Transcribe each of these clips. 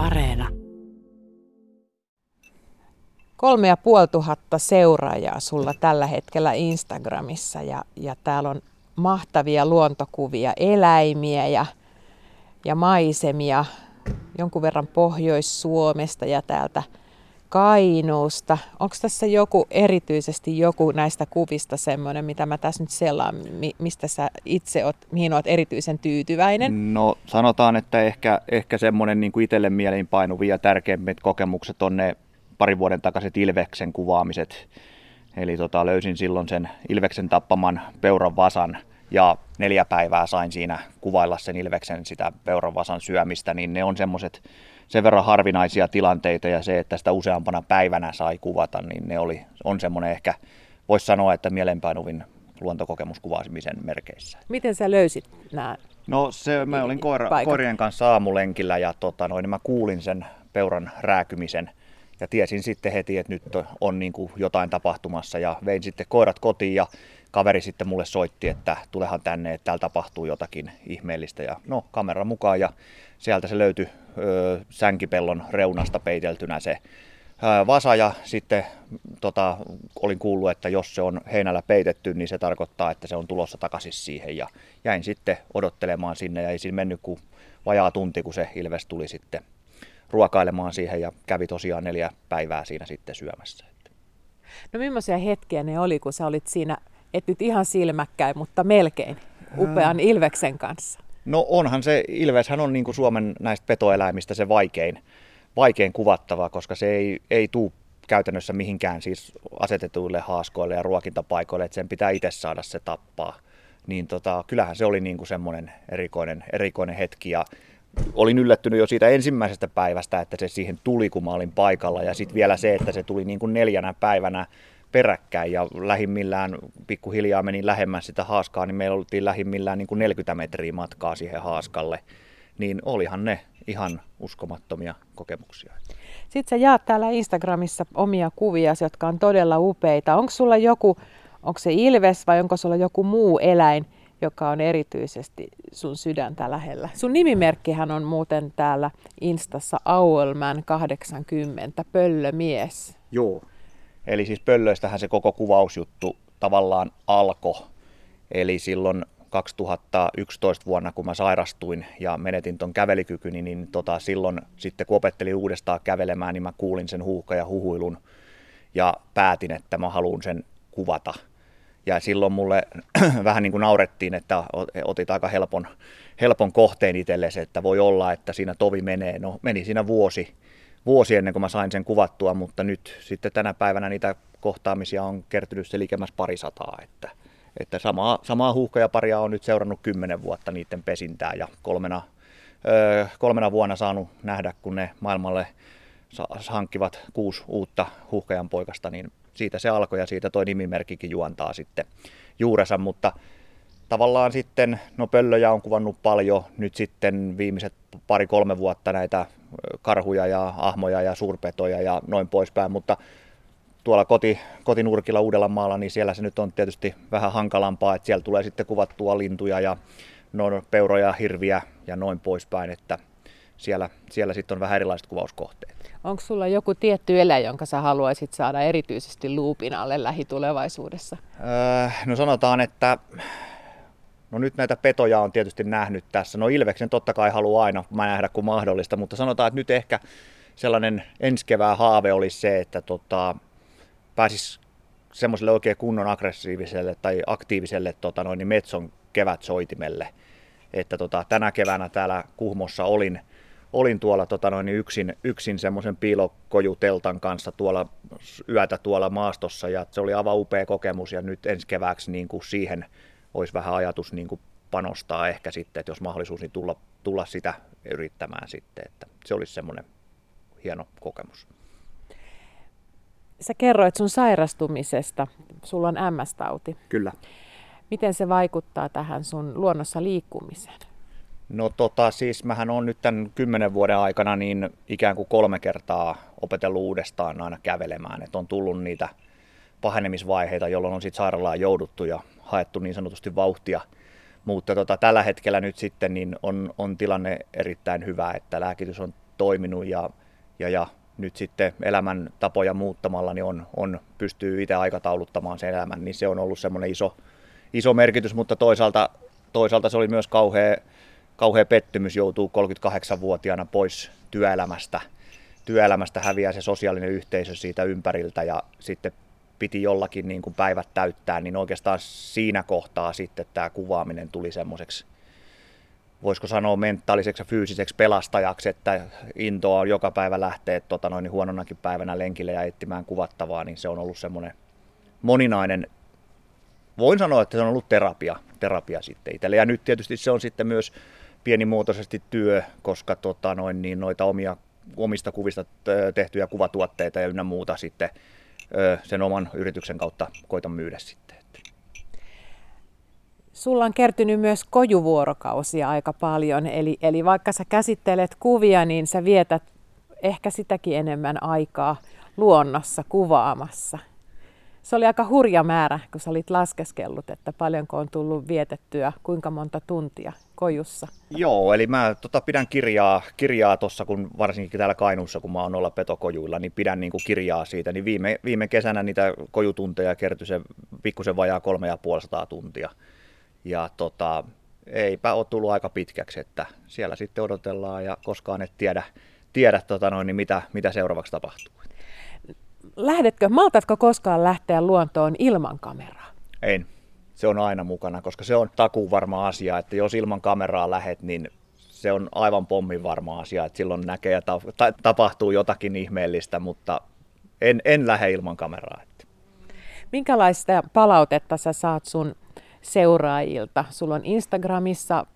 Areena. Kolme ja puoli tuhatta seuraajaa sulla tällä hetkellä Instagramissa ja, ja täällä on mahtavia luontokuvia, eläimiä ja, ja maisemia jonkun verran Pohjois-Suomesta ja täältä Kainuusta. Onko tässä joku erityisesti joku näistä kuvista semmoinen, mitä mä tässä nyt sellaan, mistä sä itse oot, mihin oot erityisen tyytyväinen? No sanotaan, että ehkä, ehkä semmoinen niin kuin itselle mieliinpainuvia tärkeimmät kokemukset on ne parin vuoden takaiset Ilveksen kuvaamiset. Eli tota, löysin silloin sen Ilveksen tappaman peuran vasan ja neljä päivää sain siinä kuvailla sen Ilveksen sitä peuran vasan syömistä, niin ne on semmoiset sen verran harvinaisia tilanteita ja se, että sitä useampana päivänä sai kuvata, niin ne oli, on semmoinen ehkä, voisi sanoa, että mielenpainuvin luontokokemus kuvaasimisen merkeissä. Miten sä löysit nämä No se, mä olin koira, koirien kanssa aamulenkillä ja tota, noin, niin mä kuulin sen peuran rääkymisen ja tiesin sitten heti, että nyt on niin kuin jotain tapahtumassa ja vein sitten koirat kotiin ja kaveri sitten mulle soitti, että tulehan tänne, että täällä tapahtuu jotakin ihmeellistä ja no kamera mukaan ja sieltä se löytyi ö, sänkipellon reunasta peiteltynä se ö, vasa ja sitten tota, olin kuullut, että jos se on heinällä peitetty, niin se tarkoittaa, että se on tulossa takaisin siihen ja jäin sitten odottelemaan sinne ja ei siinä mennyt kuin vajaa tunti, kun se ilves tuli sitten ruokailemaan siihen ja kävi tosiaan neljä päivää siinä sitten syömässä. No millaisia hetkiä ne oli, kun sä olit siinä, et nyt ihan silmäkkäin, mutta melkein upean Ilveksen kanssa? No onhan se, Ilveshän on niin kuin Suomen näistä petoeläimistä se vaikein, vaikein kuvattava, koska se ei, ei tule käytännössä mihinkään siis asetetuille haaskoille ja ruokintapaikoille, että sen pitää itse saada se tappaa. Niin tota, kyllähän se oli niin kuin semmoinen erikoinen, erikoinen hetki ja olin yllättynyt jo siitä ensimmäisestä päivästä, että se siihen tuli, kun mä olin paikalla. Ja sitten vielä se, että se tuli niin kuin neljänä päivänä peräkkäin ja lähimmillään pikkuhiljaa menin lähemmäs sitä haaskaa, niin meillä oltiin lähimmillään niin kuin 40 metriä matkaa siihen haaskalle. Niin olihan ne ihan uskomattomia kokemuksia. Sitten sä jaat täällä Instagramissa omia kuvia, jotka on todella upeita. Onko sulla joku, onko se ilves vai onko sulla joku muu eläin, joka on erityisesti sun sydäntä lähellä. Sun nimimerkkihän on muuten täällä Instassa Owlman 80, pöllömies. Joo, eli siis pöllöistähän se koko kuvausjuttu tavallaan alkoi. Eli silloin 2011 vuonna, kun mä sairastuin ja menetin ton kävelikykyni, niin tota, silloin sitten kun opettelin uudestaan kävelemään, niin mä kuulin sen huuhka ja huhuilun ja päätin, että mä haluan sen kuvata – ja silloin mulle vähän niin kuin naurettiin, että otit aika helpon, helpon kohteen itsellesi, että voi olla, että siinä tovi menee. No meni siinä vuosi, vuosi ennen kuin mä sain sen kuvattua, mutta nyt sitten tänä päivänä niitä kohtaamisia on kertynyt se parisataa, että, että samaa, samaa huuhkajaparia on nyt seurannut kymmenen vuotta niiden pesintää ja kolmena, öö, kolmena vuonna saanut nähdä, kun ne maailmalle hankkivat kuusi uutta huuhkajan poikasta, niin siitä se alkoi ja siitä toi nimimerkkikin juontaa sitten juurensa, mutta tavallaan sitten, no pöllöjä on kuvannut paljon, nyt sitten viimeiset pari-kolme vuotta näitä karhuja ja ahmoja ja suurpetoja ja noin poispäin, mutta tuolla koti, kotinurkilla Uudellamaalla, niin siellä se nyt on tietysti vähän hankalampaa, että siellä tulee sitten kuvattua lintuja ja no, peuroja, hirviä ja noin poispäin, että siellä, siellä sitten on vähän erilaiset kuvauskohteet. Onko sulla joku tietty eläin, jonka sä haluaisit saada erityisesti luupin alle lähitulevaisuudessa? Öö, no sanotaan, että no nyt näitä petoja on tietysti nähnyt tässä. No Ilveksen totta kai haluaa aina mä nähdä kuin mahdollista, mutta sanotaan, että nyt ehkä sellainen ensi kevään haave olisi se, että tota, pääsis semmoiselle oikein kunnon aggressiiviselle tai aktiiviselle tota noin, niin metson kevätsoitimelle. Että tota, tänä keväänä täällä Kuhmossa olin olin tuolla tota noin, yksin, yksin semmoisen piilokojuteltan kanssa tuolla yötä tuolla maastossa ja se oli aivan upea kokemus ja nyt ensi kevääksi niin kuin siihen olisi vähän ajatus niin kuin panostaa ehkä sitten, että jos mahdollisuus, niin tulla, tulla sitä yrittämään sitten, että se olisi semmoinen hieno kokemus. Sä kerroit sun sairastumisesta, sulla on MS-tauti. Kyllä. Miten se vaikuttaa tähän sun luonnossa liikkumiseen? No tota, siis mähän on nyt tämän kymmenen vuoden aikana niin ikään kuin kolme kertaa opetellut uudestaan aina kävelemään. Että on tullut niitä pahenemisvaiheita, jolloin on sitten sairaalaan jouduttu ja haettu niin sanotusti vauhtia. Mutta tota, tällä hetkellä nyt sitten niin on, on tilanne erittäin hyvä, että lääkitys on toiminut ja, ja, ja nyt sitten elämän tapoja muuttamalla niin on, on, pystyy itse aikatauluttamaan sen elämän, niin se on ollut semmoinen iso, iso merkitys, mutta toisaalta, toisaalta se oli myös kauhea, kauhea pettymys joutuu 38-vuotiaana pois työelämästä. Työelämästä häviää se sosiaalinen yhteisö siitä ympäriltä ja sitten piti jollakin niin kuin päivät täyttää, niin oikeastaan siinä kohtaa sitten tämä kuvaaminen tuli semmoiseksi voisiko sanoa mentaaliseksi ja fyysiseksi pelastajaksi, että intoa on joka päivä lähteä tota noin, niin huononakin päivänä lenkille ja etsimään kuvattavaa, niin se on ollut semmoinen moninainen, voin sanoa, että se on ollut terapia, terapia sitten itselle. Ja nyt tietysti se on sitten myös pienimuotoisesti työ, koska tota noin, niin noita omia, omista kuvista tehtyjä kuvatuotteita ja ynnä muuta sitten sen oman yrityksen kautta koitan myydä sitten. Sulla on kertynyt myös kojuvuorokausia aika paljon, eli, eli vaikka sä käsittelet kuvia, niin sä vietät ehkä sitäkin enemmän aikaa luonnossa kuvaamassa. Se oli aika hurja määrä, kun sä olit laskeskellut, että paljonko on tullut vietettyä, kuinka monta tuntia kojussa. Joo, eli mä tota, pidän kirjaa, kirjaa tuossa, kun varsinkin täällä Kainuussa, kun mä oon olla petokojuilla, niin pidän niin kuin kirjaa siitä. Niin viime, viime kesänä niitä kojutunteja kertyi se pikkusen vajaa kolme ja tuntia. Ja tota, eipä ole tullut aika pitkäksi, että siellä sitten odotellaan ja koskaan et tiedä, tiedä tota noin, niin mitä, mitä seuraavaksi tapahtuu. Lähdetkö, maltatko koskaan lähteä luontoon ilman kameraa? En. Se on aina mukana, koska se on takuu varma asia, että jos ilman kameraa lähet, niin se on aivan pommin varma asia, että silloin näkee ja ta- tapahtuu jotakin ihmeellistä, mutta en, en lähde ilman kameraa. Minkälaista palautetta sä saat sun seuraajilta. Sulla on Instagramissa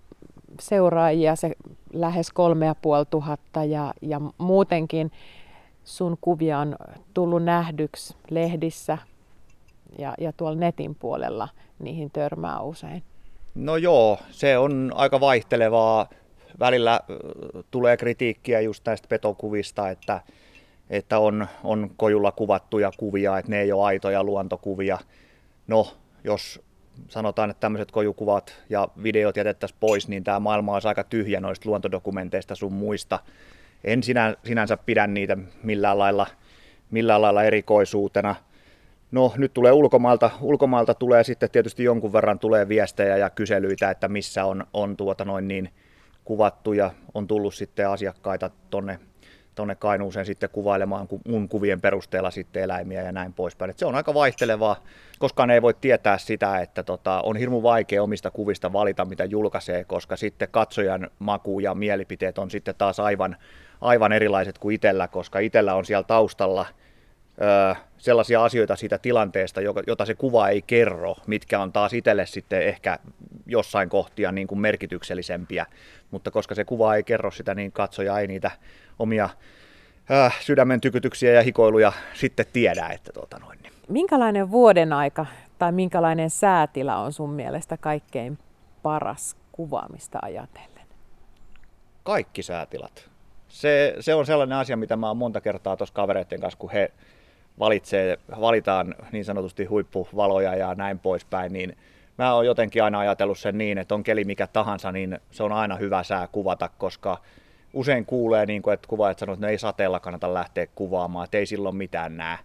seuraajia se lähes kolme ja puoli tuhatta ja, ja muutenkin sun kuvia on tullut nähdyksi lehdissä ja, ja tuolla netin puolella niihin törmää usein. No joo, se on aika vaihtelevaa. Välillä tulee kritiikkiä just näistä petokuvista, että, että on, on kojulla kuvattuja kuvia, että ne ei ole aitoja luontokuvia. No, jos sanotaan, että tämmöiset kojukuvat ja videot jätettäisiin pois, niin tämä maailma olisi aika tyhjä noista luontodokumenteista sun muista. En sinä, sinänsä pidä niitä millään lailla, millään lailla erikoisuutena. No nyt tulee ulkomailta, ulkomailta tulee sitten tietysti jonkun verran tulee viestejä ja kyselyitä, että missä on, on tuota noin niin kuvattu ja on tullut sitten asiakkaita tonne tuonne Kainuuseen sitten kuvailemaan mun kuvien perusteella sitten eläimiä ja näin poispäin. Et se on aika vaihtelevaa, koska ei voi tietää sitä, että tota, on hirmu vaikea omista kuvista valita, mitä julkaisee, koska sitten katsojan maku ja mielipiteet on sitten taas aivan, aivan erilaiset kuin itsellä, koska itsellä on siellä taustalla ö, sellaisia asioita siitä tilanteesta, jota se kuva ei kerro, mitkä on taas itselle sitten ehkä jossain kohtia niin kuin merkityksellisempiä, mutta koska se kuva ei kerro sitä, niin katsoja ei niitä omia äh, sydämen tykytyksiä ja hikoiluja sitten tiedä. Että tuota noin. Niin. Minkälainen vuoden aika tai minkälainen säätila on sun mielestä kaikkein paras kuvaamista ajatellen? Kaikki säätilat. Se, se on sellainen asia, mitä mä oon monta kertaa tuossa kavereiden kanssa, kun he valitsee, valitaan niin sanotusti huippuvaloja ja näin poispäin, niin mä oon jotenkin aina ajatellut sen niin, että on keli mikä tahansa, niin se on aina hyvä sää kuvata, koska usein kuulee, niin kuin, että kuvaajat sanoo, että no ei sateella kannata lähteä kuvaamaan, että ei silloin mitään näe.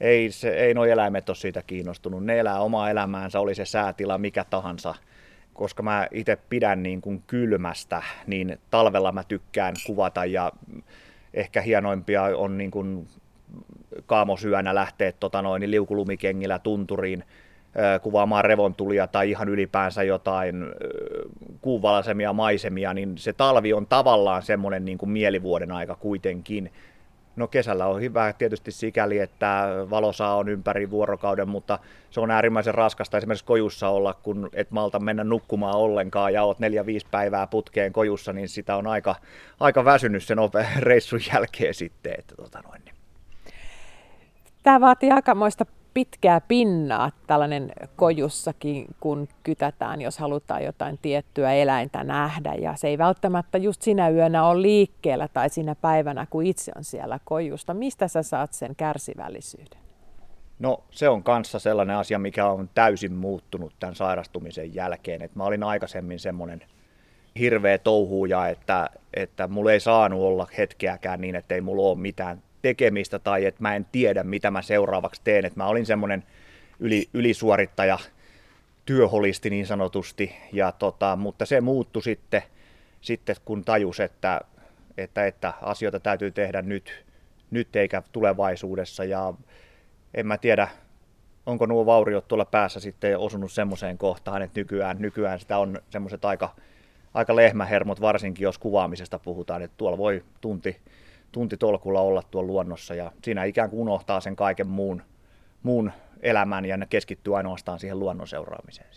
Ei, se, ei nuo eläimet ole siitä kiinnostunut. Ne elää omaa elämäänsä, oli se säätila mikä tahansa. Koska mä itse pidän niin kuin kylmästä, niin talvella mä tykkään kuvata ja ehkä hienoimpia on niin kuin kaamosyönä lähteä tota noin, liukulumikengillä tunturiin kuvaamaan revontulia tai ihan ylipäänsä jotain kuuvalasemia maisemia, niin se talvi on tavallaan semmoinen niin kuin mielivuoden aika kuitenkin. No kesällä on hyvä tietysti sikäli, että valosaa on ympäri vuorokauden, mutta se on äärimmäisen raskasta esimerkiksi kojussa olla, kun et malta mennä nukkumaan ollenkaan ja oot neljä viisi päivää putkeen kojussa, niin sitä on aika, aika väsynyt sen reissun jälkeen sitten. Että tota noin. Niin. Tämä vaatii aikamoista pitkää pinnaa tällainen kojussakin, kun kytätään, jos halutaan jotain tiettyä eläintä nähdä. Ja se ei välttämättä just sinä yönä ole liikkeellä tai sinä päivänä, kun itse on siellä kojusta. Mistä sä saat sen kärsivällisyyden? No se on kanssa sellainen asia, mikä on täysin muuttunut tämän sairastumisen jälkeen. Et mä olin aikaisemmin semmoinen hirveä touhuja, että, että mulla ei saanut olla hetkeäkään niin, että ei mulla ole mitään tekemistä tai että mä en tiedä, mitä mä seuraavaksi teen. Että mä olin semmoinen yli, ylisuorittaja, työholisti niin sanotusti, ja tota, mutta se muuttui sitten, sitten kun tajus, että, että, että asioita täytyy tehdä nyt, nyt eikä tulevaisuudessa. Ja en mä tiedä, onko nuo vauriot tuolla päässä sitten osunut semmoiseen kohtaan, että nykyään, nykyään sitä on semmoiset aika, aika lehmähermot, varsinkin jos kuvaamisesta puhutaan, että tuolla voi tunti, tunti tolkulla olla tuolla luonnossa ja siinä ikään kuin unohtaa sen kaiken muun, muun elämän ja ne keskittyy ainoastaan siihen luonnon seuraamiseen.